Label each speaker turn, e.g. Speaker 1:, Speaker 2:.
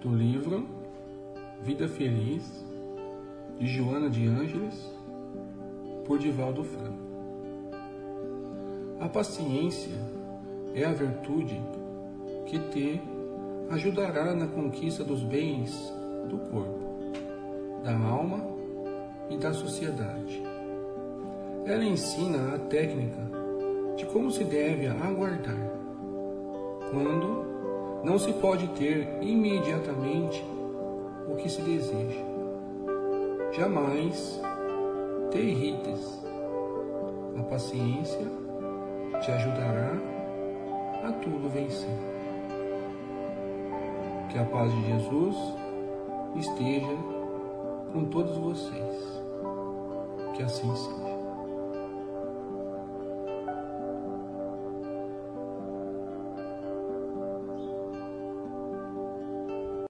Speaker 1: do livro Vida Feliz, de Joana de Ângeles, por Divaldo Franco. A paciência é a virtude que te ajudará na conquista dos bens do corpo, da alma e da sociedade. Ela ensina a técnica de como se deve aguardar, quando não se pode ter imediatamente o que se deseja. Jamais te irrites. A paciência te ajudará a tudo vencer. Que a paz de Jesus esteja com todos vocês. Que assim seja.